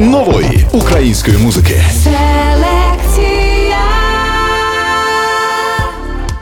нової української музики. Селекція.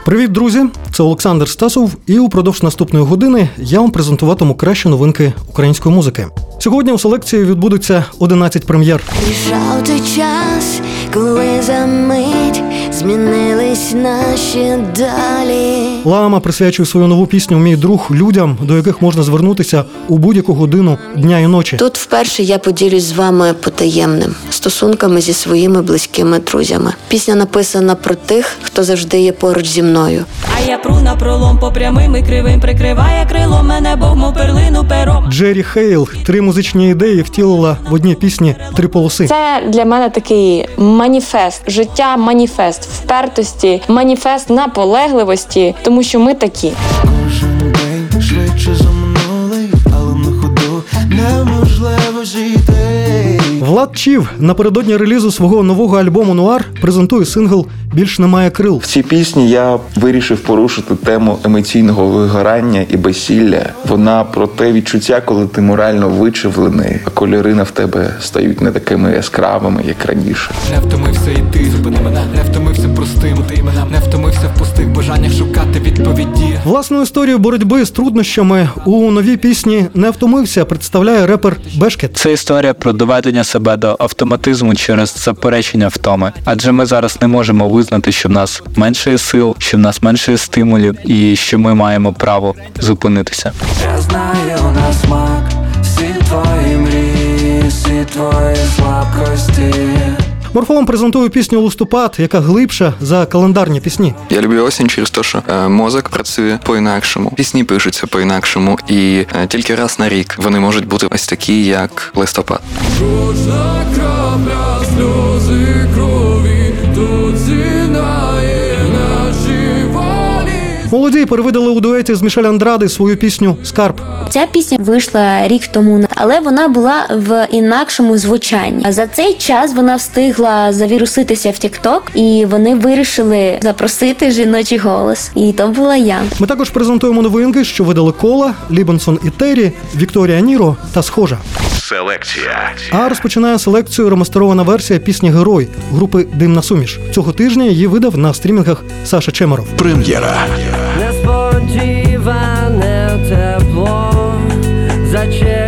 Привіт, друзі! Це Олександр Стасов, і упродовж наступної години я вам презентуватиму кращі новинки української музики. Сьогодні у селекції відбудуться 11 прем'єр. Прийшов той час, коли за мить змінились наші долі. Лама присвячує свою нову пісню Мій друг людям, до яких можна звернутися у будь-яку годину дня і ночі. Тут вперше я поділюсь з вами потаємним стосунками зі своїми близькими друзями. Пісня написана про тих, хто завжди є поруч зі мною. А я пру на пролом по прямим і кривим прикриває крило мене, Бог мов перлину пером. Jerry Heil три музичні ідеї втілила в одній пісні три полоси. Це для мене такий маніфест, життя маніфест, впертості, маніфест наполегливості, тому що ми такі. Кожен день швидше за але на ходу неможливо зійти. Влад Чів напередодні релізу свого нового альбому Нуар презентує сингл Більш немає крил. В цій пісні я вирішив порушити тему емоційного вигорання і безсілля. Вона про те відчуття, коли ти морально вичавлений, а кольори на в тебе стають не такими яскравими, як раніше. Не втомився йти, зупини мене, не втомився простим ти мене, не втомився в пустих бажаннях шукати відповіді. Власну історію боротьби з труднощами у новій пісні не втомився. Представляє репер Бешкет. Це історія про доведення себе до автоматизму через заперечення втоми. Адже ми зараз не можемо визнати, що в нас менше сил, що в нас менше стимулів, і що ми маємо право зупинитися. Я знаю на смак всі твої мрії, всі твої слабкості. Морфолом презентує пісню Листопад, яка глибша за календарні пісні. Я люблю осінь через те, що е, мозок працює по-інакшому, пісні пишуться по-інакшому, і е, тільки раз на рік вони можуть бути ось такі, як листопад. Жужна крапля Молоді перевидали у дуеті з Мішель Андради свою пісню Скарб. Ця пісня вийшла рік тому, але вона була в інакшому звучанні. За цей час вона встигла завіруситися в TikTok, і вони вирішили запросити жіночий голос. І то була я. Ми також презентуємо новинки, що видали кола, Лібенсон і Террі, Вікторія Ніро та схожа. Селекція. А розпочинає селекцію ремастерована версія пісні Герой групи Димна суміш. Цього тижня її видав на стрімінгах Саша Чемеров. Прем'єра. Зачекай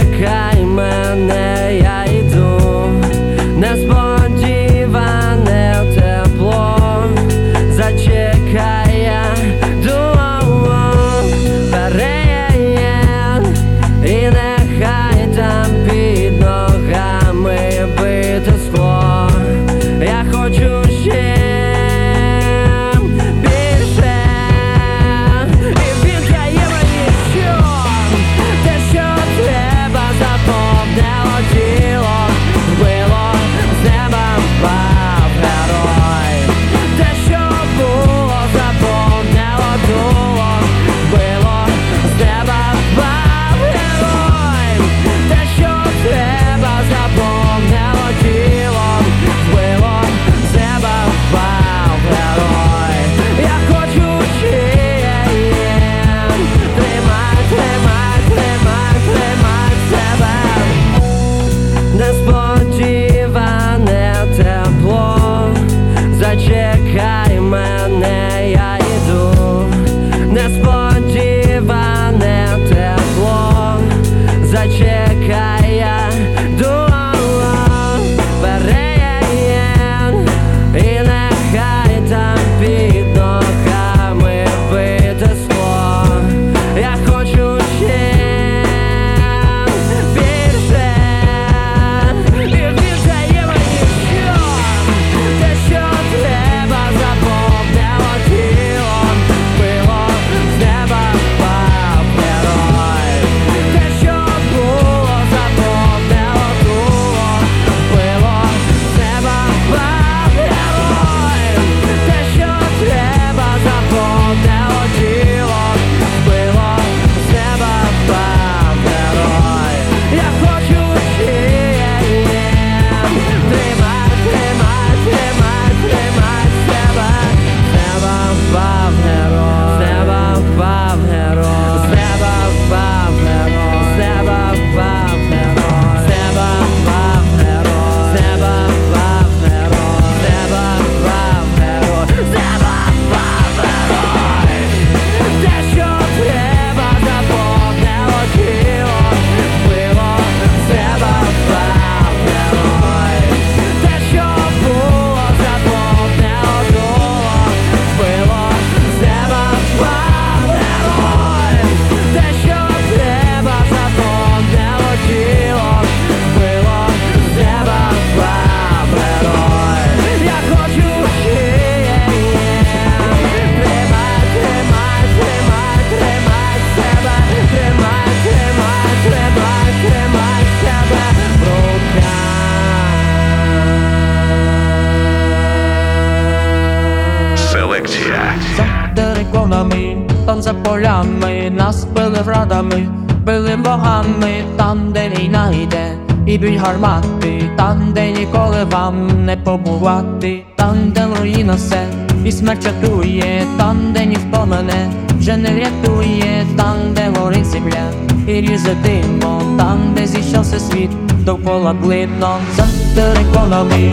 все, і смерть чатує, там, де ніхто мене вже не врятує, там, де горить земля, і ріже димо, там, де зійшовся світ, довкола блидно, за териконами,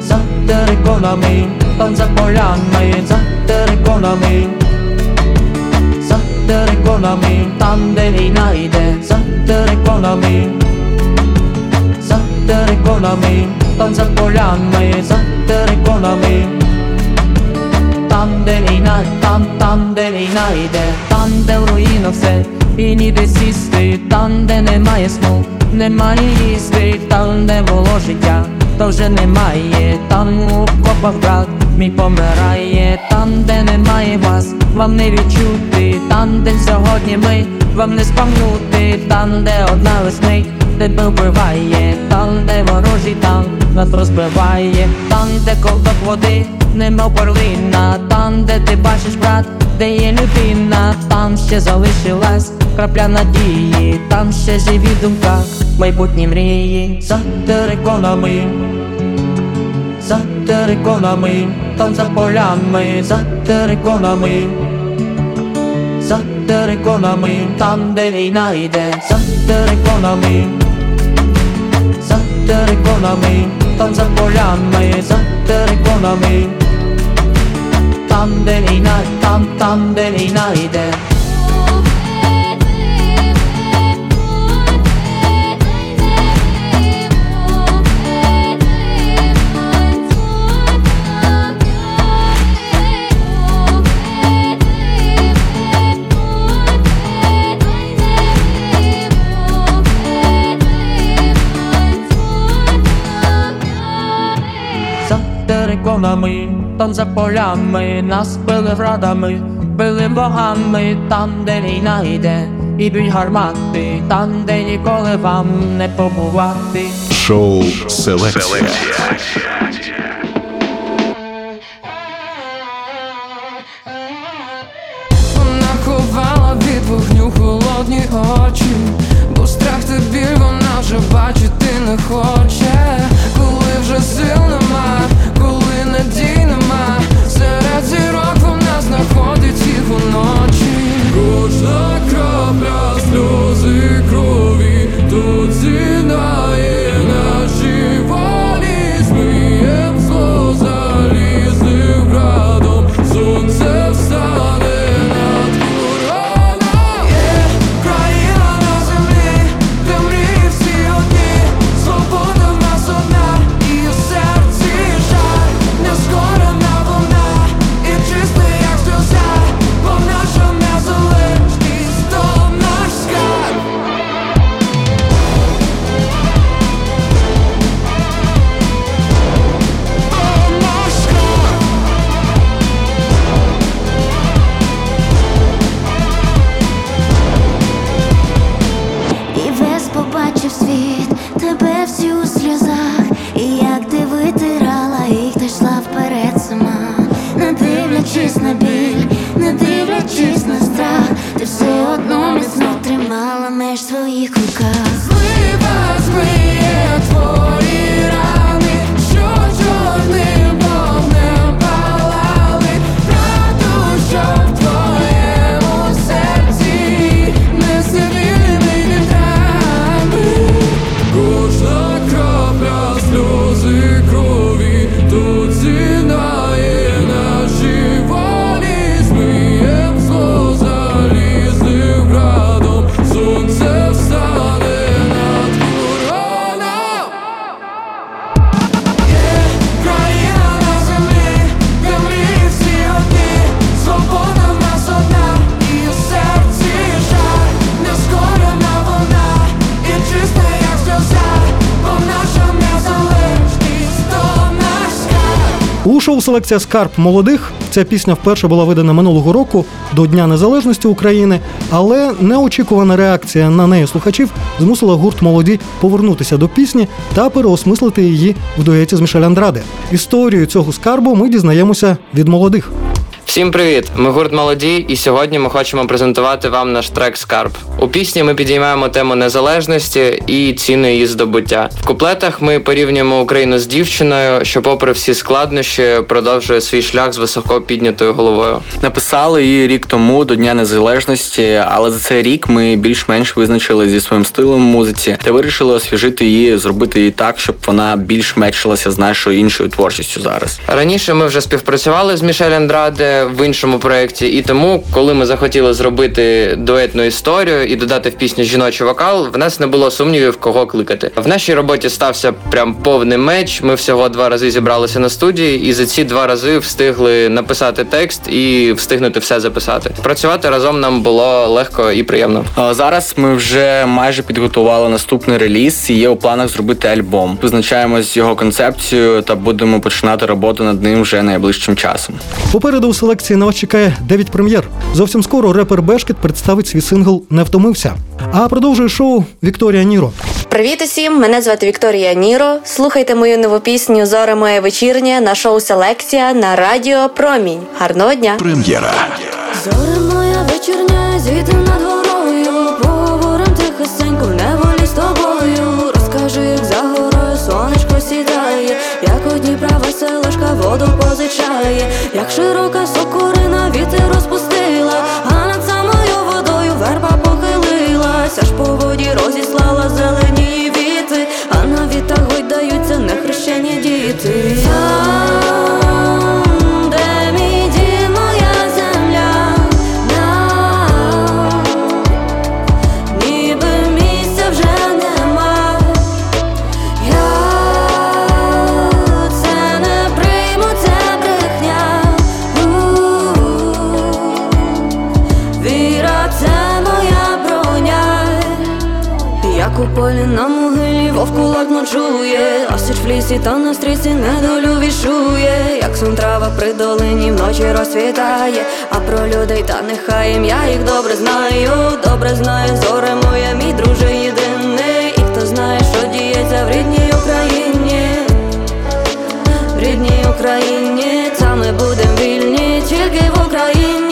за териконами, там за полями, за териконами, за териконами, там, де війна йде, за териконами, за териконами, там за полями, за териконами. Там, де війна, там, там, де війна йде, там, де в руїнах все, і ніде сісти, там, де немає сну, немає їсти, там, де було життя, то вже немає, там у копах брат мій помирає, там, де немає вас, вам не відчути, там, де сьогодні ми, вам не спамнути, там, де одна весни, тебе вбиває, там, де ворожий танк нас розбиває, там, де ковток води, нема перлина, там, де ти бачиш брат, де є людина, там ще залишилась крапля надії, там ще живі думка, майбутні мрії, за териконами, за териконами, там за полями, за териконами, за териконами, там, де війна йде, за териконами, за териконами, там за полями, за териконами, там, де війна, там, там, де териконами, там за полями, нас били врадами, били богами, там, де війна йде, і б'ють гармати, там, де ніколи вам не побувати. Шоу Селекція. Вона ховала від вогню холодні очі, бо страх та біль вона вже бачити не хоче, коли вже сил нема, Селекція Скарб молодих ця пісня вперше була видана минулого року до Дня Незалежності України, але неочікувана реакція на неї слухачів змусила гурт молоді повернутися до пісні та переосмислити її в дуеті з Мішель Андраде. Історію цього скарбу ми дізнаємося від молодих. Всім привіт! Ми гурт молоді, і сьогодні ми хочемо презентувати вам наш трек Скарб. У пісні ми підіймаємо тему незалежності і ціну її здобуття. В куплетах ми порівнюємо Україну з дівчиною, що, попри всі складнощі, продовжує свій шлях з високо піднятою головою. Написали її рік тому до Дня Незалежності, але за цей рік ми більш-менш визначили зі своїм стилем музиці та вирішили освіжити її, зробити її так, щоб вона більш мечилася з нашою іншою творчістю зараз. Раніше ми вже співпрацювали з Мішель Андраде в іншому проєкті, і тому, коли ми захотіли зробити дуетну історію і додати в пісню жіночий вокал, в нас не було сумнівів, кого кликати. В нашій роботі стався прям повний меч. Ми всього два рази зібралися на студії, і за ці два рази встигли написати текст і встигнути все записати. Працювати разом нам було легко і приємно. А Зараз ми вже майже підготували наступний реліз і є у планах зробити альбом. Визначаємось його концепцією та будемо починати роботу над ним вже найближчим часом. Попереду у селекції на вас чекає 9 прем'єр. Зовсім скоро репер Бешкет представить свій сингл Не втомився. А продовжує шоу Вікторія Ніро. Привіт усім! Мене звати Вікторія Ніро. Слухайте мою нову пісню Зоре моє вечірнє на шоу Селекція на радіо Промінь. Гарного дня! Прем'єра. Зоре моя вечірня, звідти на горою позичає Як широка сокорина ночує, а в лісі та на стрічці недолю вішує, як сон трава при долині вночі розцвітає, а про людей та нехай ім'я їх добре знаю, добре знає зоре моє, мій друже єдиний, і хто знає, що діється в рідній Україні, в рідній Україні, та ми будем вільні тільки в Україні.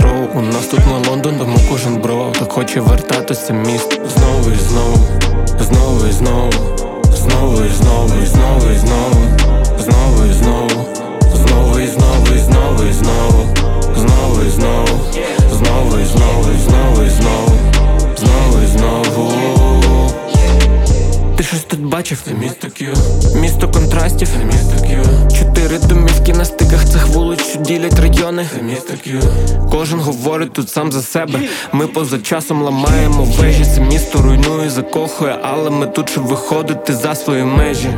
Хітроу У нас тут на Лондон, тому кожен бро Так хоче вертатися це місто Знову і знову, знову і знову Знову і знову, і знову і знову Знову і знову Знову і знову, і знову і знову Знову і знову Знову і знову, і знову і знову Знову і знову Ти щось тут бачив, це місто К'ю Місто контрастів, це місто К'ю Чотири домівки на стиках цих вулиць, що ділять райони, це місто К'ю Кожен говорить тут сам за себе. Ми поза часом ламаємо вежі. Це місто руйнує, закохує, але ми тут, щоб виходити за свої межі.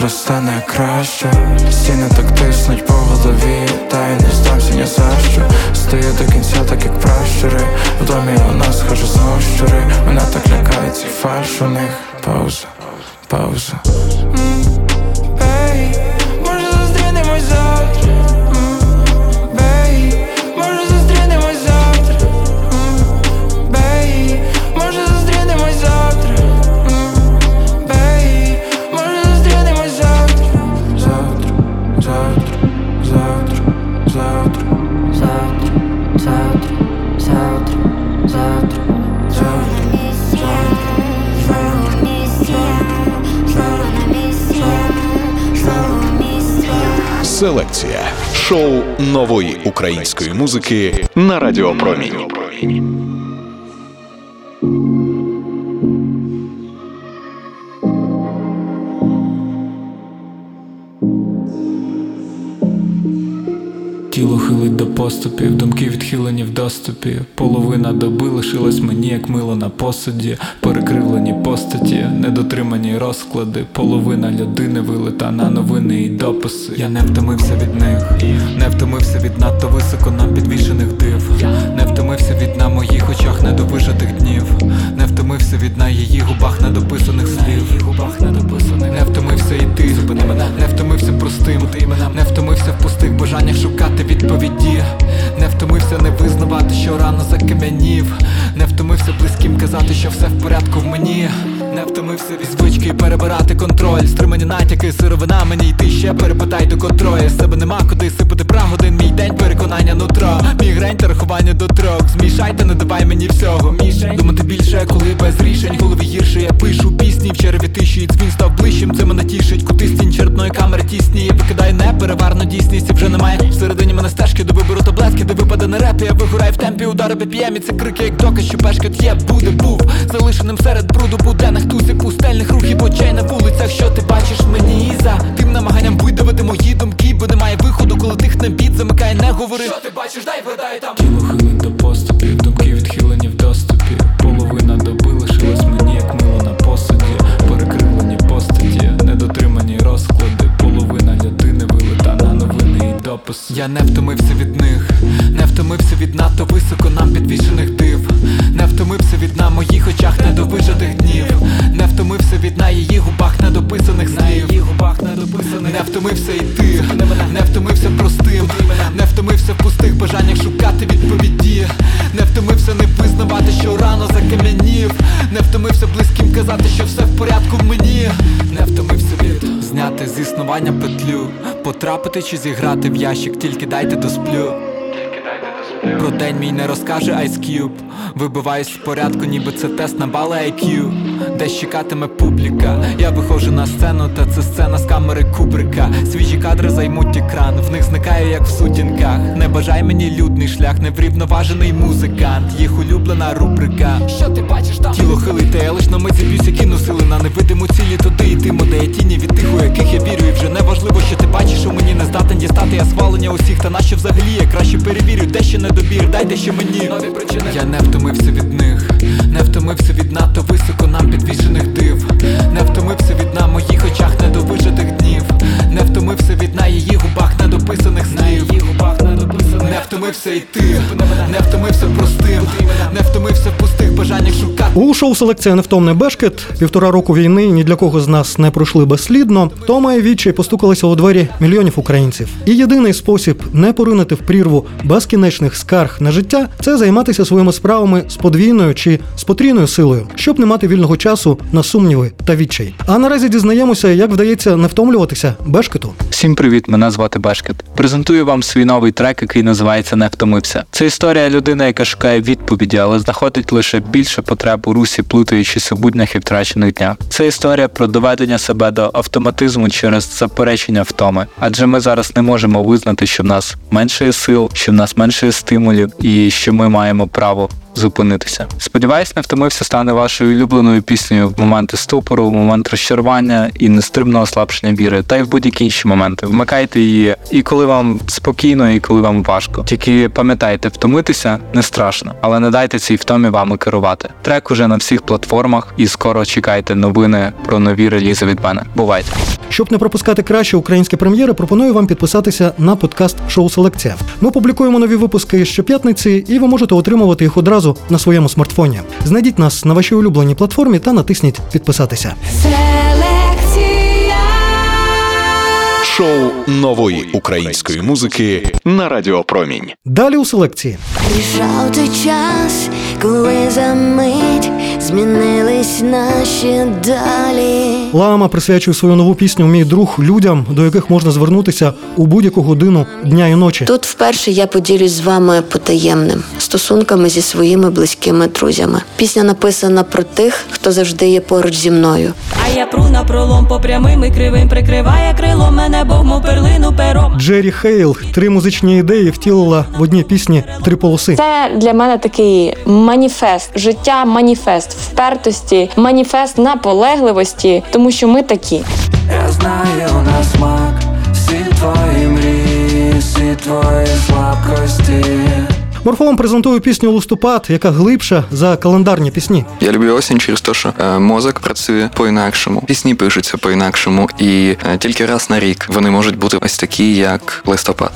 Завтра стане краще. Стіни так тиснуть по голові, та й не здамся ні за що. Стою до кінця, так як пращури. В домі у нас хожу щури. Мене так лякає ці фарш у них. Пауза, пауза. Шоу нової української музики на Радіо Промінь. Тіло хилить до поступів, думки відхилені в доступі. Половина доби лишилась мені, як мило на посуді, перекривлені постаті, недотримані розклади. Половина людини вилита на новини і дописи. Я не втомився від них, не втомився від надто високо нам підвішених див. Не втомився від на моїх очах недовижитих днів. Не втомився від на її губах недописаних слів. Не втомився йти, мене, не втомився простим. Не втомився в пустих бажаннях шукати відповіді. Не втомився не визнавати, що рано закам'янів. Не втомився близьким казати, що все в порядку в мені. Не втомився від звички перебирати контроль. Стримані натяки, сировина мені йти ще перепитай до котрої. З себе нема куди сипати прагодин. Мій день переконання нутро. Мігрень та рахування до трьох. Змішайте, не давай мені всього. Мішень думати більше, коли без рішень. Голові гірше я пишу пісні в черві тиші. Дзвін став ближчим, це мене тішить. Кути стін черепної камери тісні. Я викидаю непереварну дійсність. І вже немає всередині мене стежки до вибору таблетки, де випаде не реп. Я вигораю в темпі удари BPM І це крики, як доказ, що пешкет є, буде, був. Залишеним серед бруду тузів пустельних рухів очей на вулицях. Що ти бачиш мені за тим намаганням видавити мої думки, бо немає виходу, коли тихне біт, замикає, не говори. Що ти бачиш, дай вгадай там. Тіло хилить до поступів, думки відхилені в доступі. Половина доби лишилась мені, як мило на посуді. Перекривлені постаті, недотримані розклади. Половина людини вилита на новини і допис. Я не втомився від них, не втомився від надто високо нам підвішених див. Не втомився від на моїх очах недовижитих днів. Не втомився від на її губах недописаних слів. Її губах недописаних. Не втомився йти, не втомився простим, не втомився в пустих бажаннях шукати відповіді. Не втомився не визнавати, що рано закам'янів. Не втомився близьким казати, що все в порядку в мені. Не втомився від зняти з існування петлю, потрапити чи зіграти в ящик, тільки дайте досплю. Про день мій не розкаже Ice Cube. Вибиваюсь з порядку, ніби це тест на бали IQ Десь чекатиме публіка. Я виходжу на сцену, та це сцена з камери Кубрика. Свіжі кадри займуть екран, в них зникаю, як в сутінках. Не бажай мені людний шлях, неврівноважений музикант. Їх улюблена рубрика. Що ти бачиш там? Тіло хилите, я лиш на миці б'юсь, які носили на невидиму цілі. Туди йтимо, де є тіні від тих, у яких я вірю, і вже не важливо, що ти бачиш, у мені не здатен дістати я свалення усіх, та нащо взагалі я краще перевірю, де ще недобір, дайте ще мені нові причини. Я не втомився від них, не втомився від надто високо нам підвішених див, не втомився від на моїх очах недовижитих днів, не втомився від на її губах недописаних слів, її губах недописаних. Не втомився йти, не втомився простим, не втомився в пустих бажаннях шукати. У шоу селекція невтомний бешкет. Півтора року війни ні для кого з нас не пройшли безслідно. Тома і Вічі постукалися у двері мільйонів українців. І єдиний спосіб не поринути в прірву безкінечних скарг на життя це займатися своїми справами з подвійною чи з потрійною силою, щоб не мати вільного часу на сумніви та відчай. А наразі дізнаємося, як вдається не втомлюватися бешкету. Всім привіт, мене звати Бешкет. Презентую вам свій новий трек, який називається Не втомився. Це історія людини, яка шукає відповіді, але знаходить лише більше потреб у русі, плутаючись у і втрачених днях. Це історія про доведення себе до автоматизму через заперечення втоми. Адже ми зараз не можемо визнати, що в нас менше сил, що в нас менше є стимулів, і що ми маємо право зупинитися. Сподіваюсь, не втомився стане вашою улюбленою піснею в моменти ступору, в момент розчарування і нестримного слабшення віри, та й в будь-які інші моменти. Вмикайте її і коли вам спокійно, і коли вам важко. Тільки пам'ятайте, втомитися не страшно, але не дайте цій втомі вами керувати. Трек уже на всіх платформах, і скоро чекайте новини про нові релізи від мене. Бувайте! Щоб не пропускати кращі українські прем'єри, пропоную вам підписатися на подкаст Шоу Селекція. Ми публікуємо нові випуски щоп'ятниці, і ви можете отримувати їх одразу на своєму смартфоні. Знайдіть нас на вашій улюбленій платформі та натисніть підписатися. Шоу нової української музики на Радіо Промінь. Далі у селекції. Прийшов той час, коли за мить змінились наші долі. Лама присвячує свою нову пісню Мій друг людям, до яких можна звернутися у будь-яку годину дня і ночі. Тут вперше я поділюсь з вами потаємним стосунками зі своїми близькими друзями. Пісня написана про тих, хто завжди є поруч зі мною. А я пру на пролом по прямим і кривим прикриває крило мене, Бог мов перлину пером. Jerry Heil три музичні ідеї втілила в одній пісні три полоси. Це для мене такий маніфест, життя маніфест впертості, маніфест наполегливості, тому що ми такі. Я знаю на смак всі твої мрії, всі твої слабкості. Morphom презентує пісню Листопад, яка глибша за календарні пісні. Я люблю осінь через те, що е, мозок працює по-інакшому, пісні пишуться по-інакшому, і е, тільки раз на рік вони можуть бути ось такі, як листопад.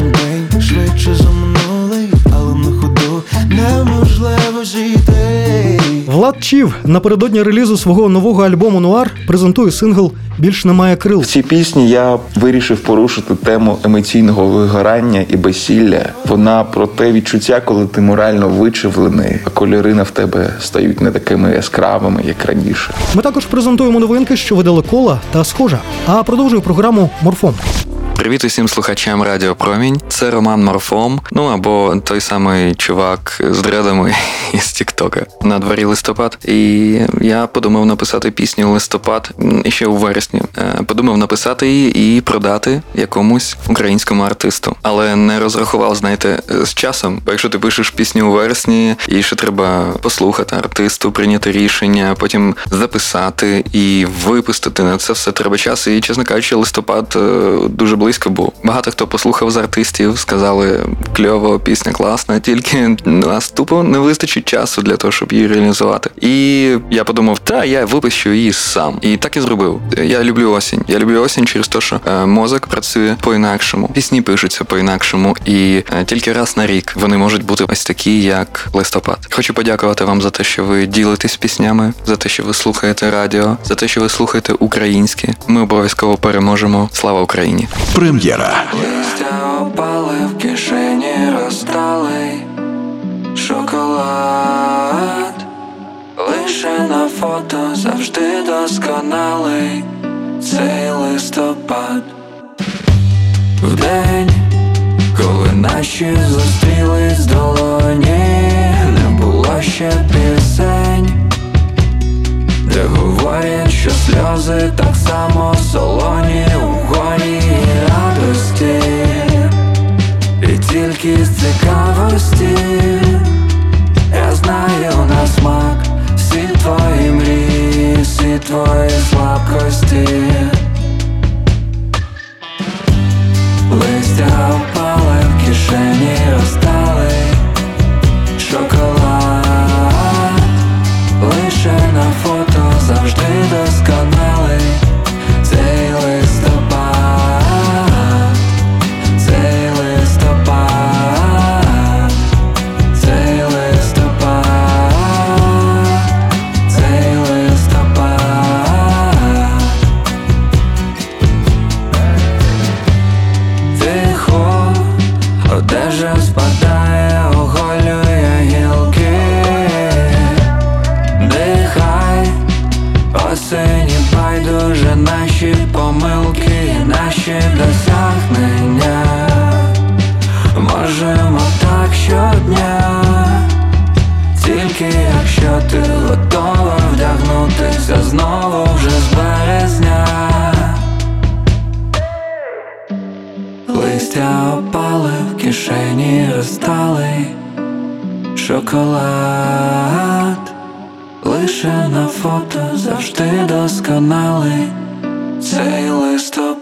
День швидше за минулий, але на ходу неможливо жити. Влад Чів напередодні релізу свого нового альбому Нуар презентує сингл Більш немає крил. В цій пісні я вирішив порушити тему емоційного вигорання і безсілля. Вона про те відчуття, коли ти морально вичевлений, а кольори на в тебе стають не такими яскравими, як раніше. Ми також презентуємо новинки, що видали кола та схожа. А продовжує програму Морфом. Привіт усім слухачам Радіо Промінь. Це Роман Морфом. Ну або той самий чувак з дредами із Тіктока. На дворі листопад. І я подумав написати пісню листопад ще у вересні. Е, Подумав написати її і продати якомусь українському артисту. Але не розрахував, знаєте, з часом. Бо якщо ти пишеш пісню у вересні, і ще треба послухати артисту, прийняти рішення, потім записати і випустити на це все треба час. І чесно кажучи, листопад е, дуже близько був. Багато хто послухав з артистів, сказали кльово, пісня класна, тільки нас тупо не вистачить часу для того, щоб її реалізувати. І я подумав, та я випущу її сам. І так і зробив. Я люблю осінь. Я люблю осінь через те, що е, мозок працює по-інакшому, пісні пишуться по-інакшому, і е, тільки раз на рік вони можуть бути ось такі, як листопад. Хочу подякувати вам за те, що ви ділитесь піснями, за те, що ви слухаєте радіо, за те, що ви слухаєте українське. Ми обов'язково переможемо. Слава Україні! Прем'єра. Листя опали в кишені розтали шоколад. Лише на фото завжди досконалий цей листопад. Вдень, коли наші зустрілись долоні, не було ще пісень, де говорять, що сльози так само солоні тільки з цікавості я знаю на смак всі твої мрії, всі твої слабкості. Листя опали в кишені розтали шоколад Лише на фото завжди досконалий знову вже з березня. Листя опали в кишені розтали шоколад, лише на фото завжди досконалий цей листопад,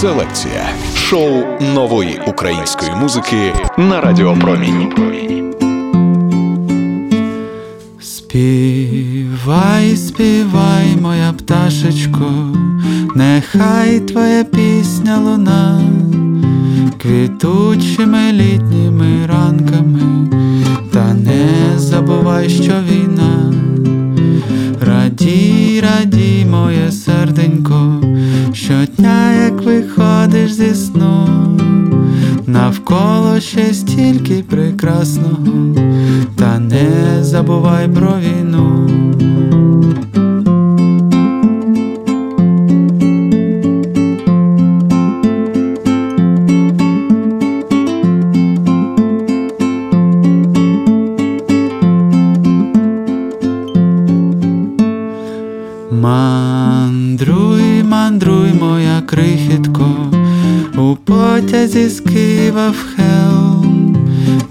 Селекція. Шоу нової української музики на Радіо Промінь. Співай, співай, моя пташечко, нехай твоя пісня луна, квітучими літніми ранками, та не забувай, що війна, радій, радій, моє серденько, щодня, як виходиш зі сну, навколо ще стільки прекрасного, та не забувай про війну.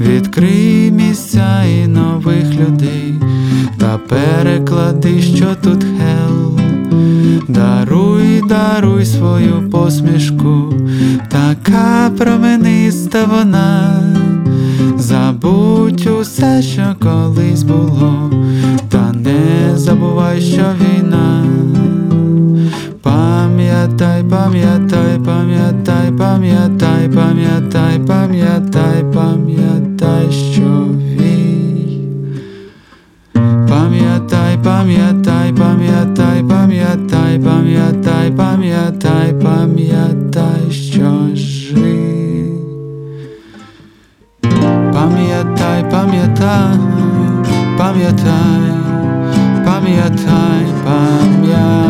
Відкрий місця і нових людей, та переклади, що тут хел, даруй, даруй свою посмішку, така промениста вона, забудь усе, що колись було, та не забувай, що війна. Пам'ятай, пам'ятай, пам'ятай, пам'ятай, пам'ятай, пам'ятай, пам'ятай, що вій. Пам'ятай, пам'ятай, пам'ятай, пам'ятай, пам'ятай, пам'ятай, пам'ятай, що жив. Пам'ятай, пам'ятай, пам'ятай, пам'ятай, пам'ятай.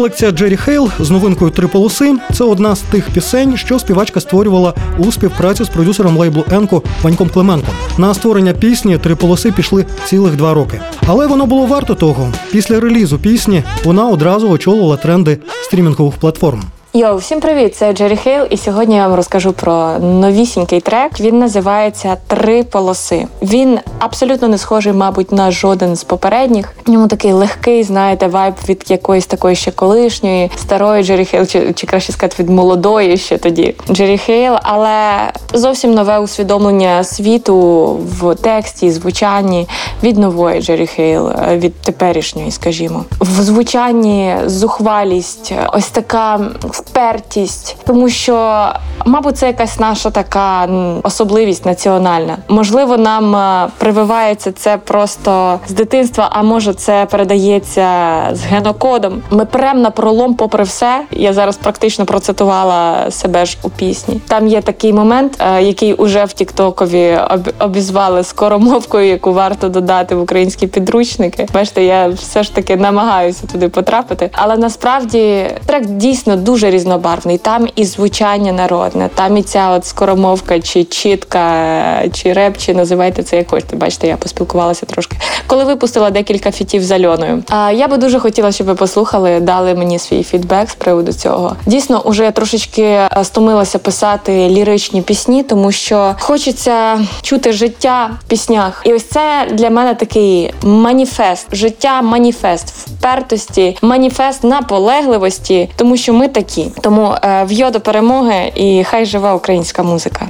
Селекція Jerry Heil з новинкою Три полоси це одна з тих пісень, що співачка створювала у співпраці з продюсером лейблу ENKO Ваньком Клименком. На створення пісні три полоси пішли цілих два роки. Але воно було варто того. Після релізу пісні вона одразу очолила тренди стрімінгових платформ. Йоу, всім привіт! Це Jerry Heil, і сьогодні я вам розкажу про новісінький трек. Він називається Три полоси. Він абсолютно не схожий, мабуть, на жоден з попередніх. В ньому такий легкий, знаєте, вайб від якоїсь такої ще колишньої, старої Jerry Heil, чи, чи краще сказати, від молодої ще тоді Jerry Heil, але зовсім нове усвідомлення світу в тексті, звучанні від нової Джері Хейл, від теперішньої, скажімо, в звучанні зухвалість, ось така впертість, тому що, мабуть, це якась наша така особливість національна. Можливо, нам е, прививається це просто з дитинства, а може, це передається з генокодом. Ми прям на пролом, попри все. Я зараз практично процитувала себе ж у пісні. Там є такий момент, е, який уже в Тіктокові обізвали скоромовкою, яку варто додати в українські підручники. Бачите, я все ж таки намагаюся туди потрапити. Але насправді трек дійсно дуже різнобарвний. Там і звучання народне, там і ця от скоромовка, чи чітка, чи реп, чи називайте це як хочете. Бачите, я поспілкувалася трошки. Коли випустила декілька фітів з Альоною. А я би дуже хотіла, щоб ви послухали, дали мені свій фідбек з приводу цього. Дійсно, уже я трошечки е, стомилася писати ліричні пісні, тому що хочеться чути життя в піснях. І ось це для мене такий маніфест, життя маніфест впертості, маніфест наполегливості, тому що ми такі. Тому е, в'йо до перемоги і хай живе українська музика.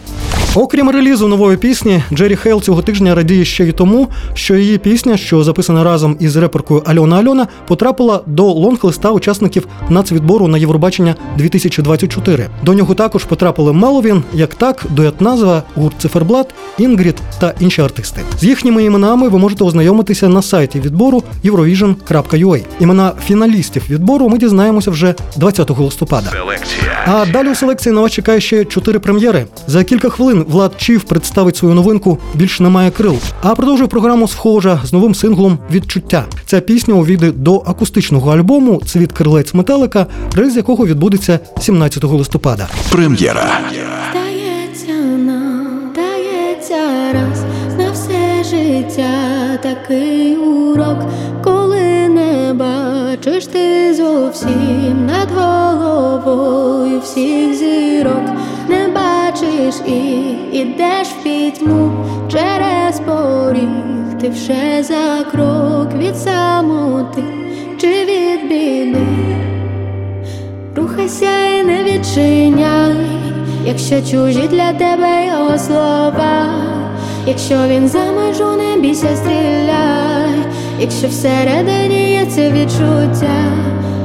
Окрім релізу нової пісні, Jerry Heil цього тижня радіє ще й тому, що її пісня, що записана разом із реперкою Альона Альона, потрапила до лонг-листа учасників нацвідбору на Євробачення 2024. До нього також потрапили MELOVIN, YAKTAK, дует Nazva, гурт Циферблат, INGRET та інші артисти. З їхніми іменами ви можете ознайомитися на сайті відбору eurovision.ua. Імена фіналістів відбору ми дізнаємося вже 20 листопада. А далі у селекції на вас чекає ще чотири прем'єри. За кілька хвилин Влад Чів представить свою новинку Більш немає крил. А продовжує програму схожа з новим синглом Відчуття. Ця пісня увійде до акустичного альбому Цвіт крилець метелика, реліз якого відбудеться 17 листопада. Прем'єра. Здається нам, дається раз на все життя такий урок, коли не бачиш ти зовсім над головою всіх зірок, не і ідеш в пітьму через поріг, ти вже за крок від самоти чи від біди. Рухайся і не відчиняй, якщо чужі для тебе його слова, якщо він за межу не бійся, стріляй, якщо всередині є це відчуття,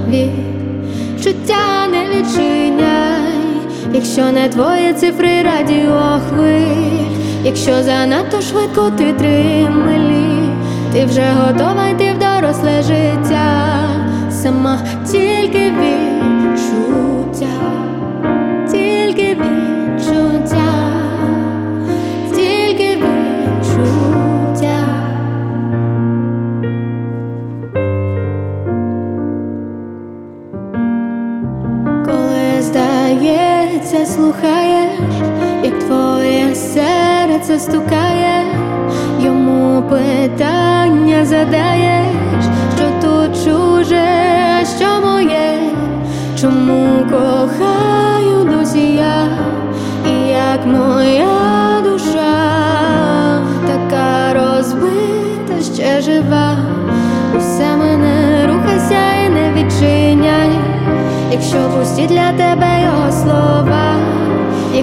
відчуття не відчиняй, якщо не твої цифри радіохвиль, якщо занадто швидко ти тримелі, ти вже готова йти в доросле життя, сама тільки відчуття, слухаєш, як твоє серце стукає, йому питання задаєш, що тут чуже, що моє, чому кохаю досі я, і як моя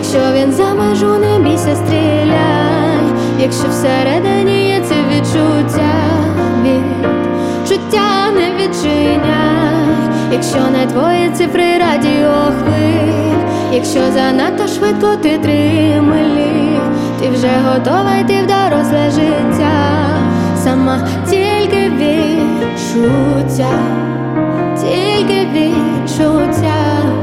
Якщо він за межу, не бійся, стріляй, якщо всередині є це відчуття від чуття не відчиняй, якщо не твої цифри радіохвиль, якщо занадто швидко ти тримилі, ти вже готова йти в доросле життя, сама тільки відчуття, тільки відчуття.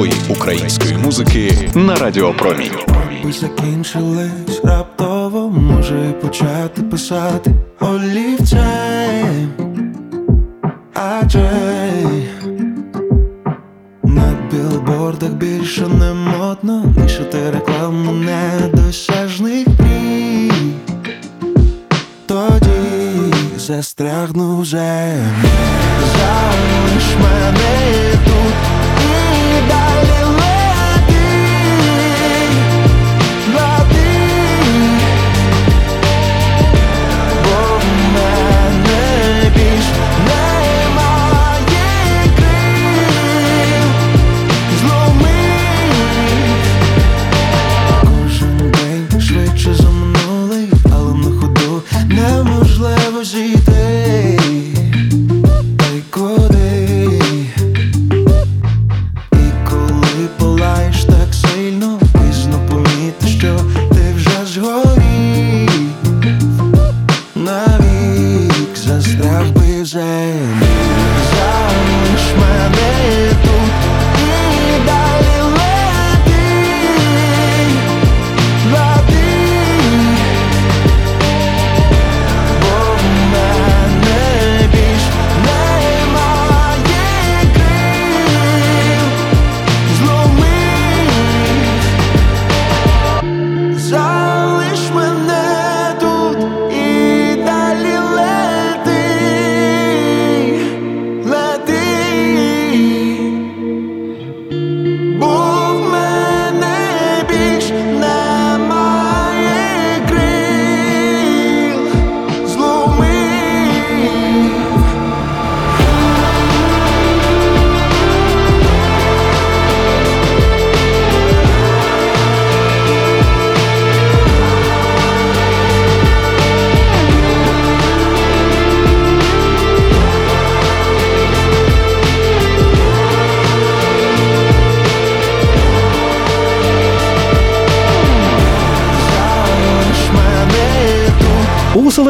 нової української музики на Радіо Промінь. Закінчились раптово, може почати писати олівцем. Адже my cheeks, I start waves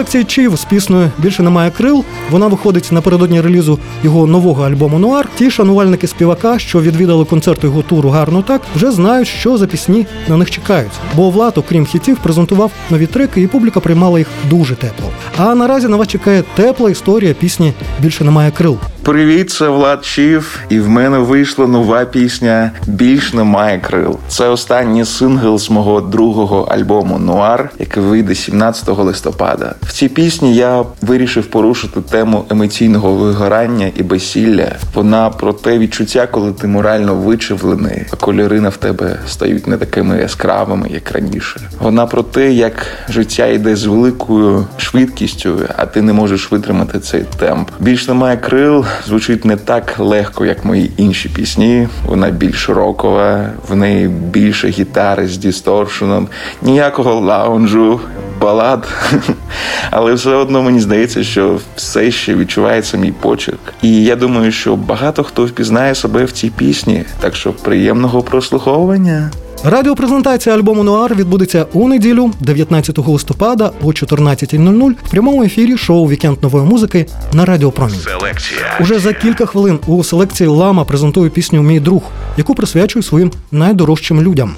селекції Чів з піснею Більше немає крил. Вона виходить напередодні релізу його нового альбому Нуар. Ті шанувальники співака, що відвідали концерт його туру гарно так, вже знають, що за пісні на них чекають. Бо Влад, окрім хітів, презентував нові треки, і публіка приймала їх дуже тепло. А наразі на вас чекає тепла історія пісні Більше немає крил. Привіт, це Влад Чів, і в мене вийшла нова пісня Більш немає крил. Це останній сингл з мого другого альбому Нуар, який вийде 17 листопада. В цій пісні я вирішив порушити тему емоційного вигорання і безсілля. Вона про те відчуття, коли ти морально вичевлений, а кольори в тебе стають не такими яскравими, як раніше. Вона про те, як життя йде з великою швидкістю, а ти не можеш витримати цей темп. Більш немає крил звучить не так легко, як мої інші пісні. Вона більш рокова, в неї більше гітари з дісторшеном, ніякого лаунжу, балад. Але все одно мені здається, що все ще відчувається мій почерк. І я думаю, що багато хто впізнає себе в цій пісні. Так що приємного прослуховування. Радіопрезентація альбому Нуар відбудеться у неділю, 19 листопада о 14.00 в прямому ефірі шоу Вікенд нової музики на Радіо Промінь. Селекція. Уже за кілька хвилин у селекції Лама презентую пісню Мій друг, яку присвячую своїм найдорожчим людям.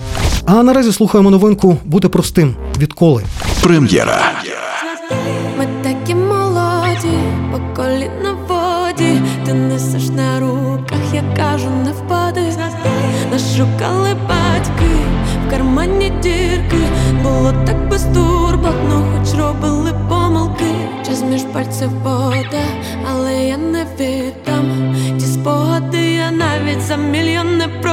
А наразі слухаємо новинку Бути простим. Відколи. Прем'єра. Було так безтурботно, хоч робили помилки. Час між пальців вода, але я не віддам. Ті спогади я навіть за мільйон не продам.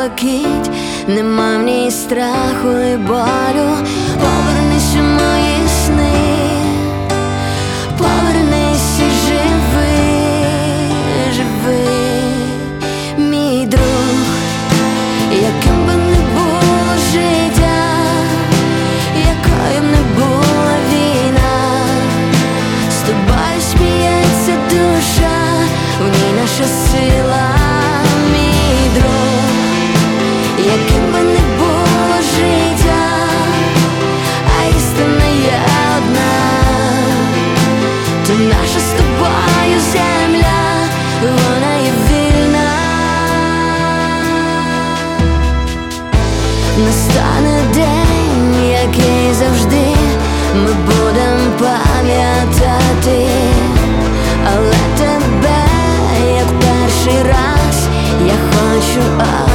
Блакить, нема в ній страху і болю. Перший раз,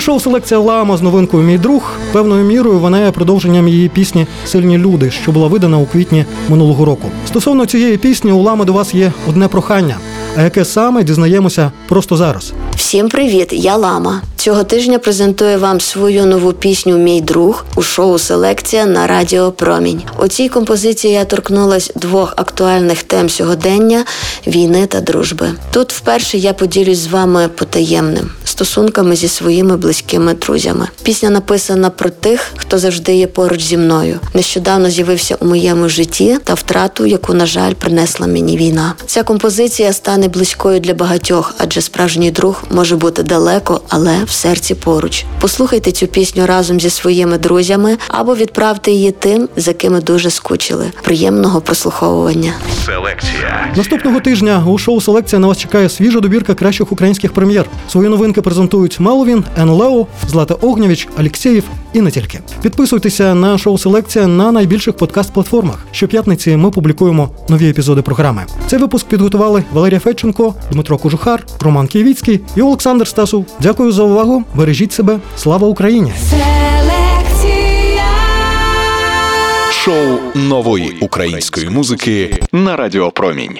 Шоу селекція Лама з новинкою Мій друг певною мірою вона є продовженням її пісні Сильні люди, що була видана у квітні минулого року. Стосовно цієї пісні, у Лами до вас є одне прохання. А яке саме дізнаємося просто зараз. Всім привіт, я Лама. Цього тижня презентую вам свою нову пісню Мій друг у шоу Селекція на Радіо Промінь. У цій композиції я торкнулась двох актуальних тем сьогодення війни та дружби. Тут вперше я поділюсь з вами потаємним стосунками зі своїми близькими друзями. Пісня написана про тих, хто завжди є поруч зі мною. Нещодавно з'явився у моєму житті та втрату, яку, на жаль, принесла мені війна. Ця композиція стане близькою для багатьох, адже справжній друг може бути далеко, але в серці поруч. Послухайте цю пісню разом зі своїми друзями або відправте її тим, за кими дуже скучили. Приємного прослуховування. Селекція. Наступного тижня у шоу Селекція на вас чекає свіжа добірка кращих українських прем'єр. Свої новинки презентують Меловін, Ен Лео, Злата Огнєвіч, Алєксєєв і не тільки. Підписуйтеся на шоу Селекція на найбільших подкаст-платформах. Щоп'ятниці ми публікуємо нові епізоди програми. Цей випуск підготували Валерія Федченко, Дмитро Кожухар, Роман Києвіцький і Олександр Стасов. Дякую за увагу. Бережіть себе. Слава Україні! Шоу нової української музики на Радіо Промінь.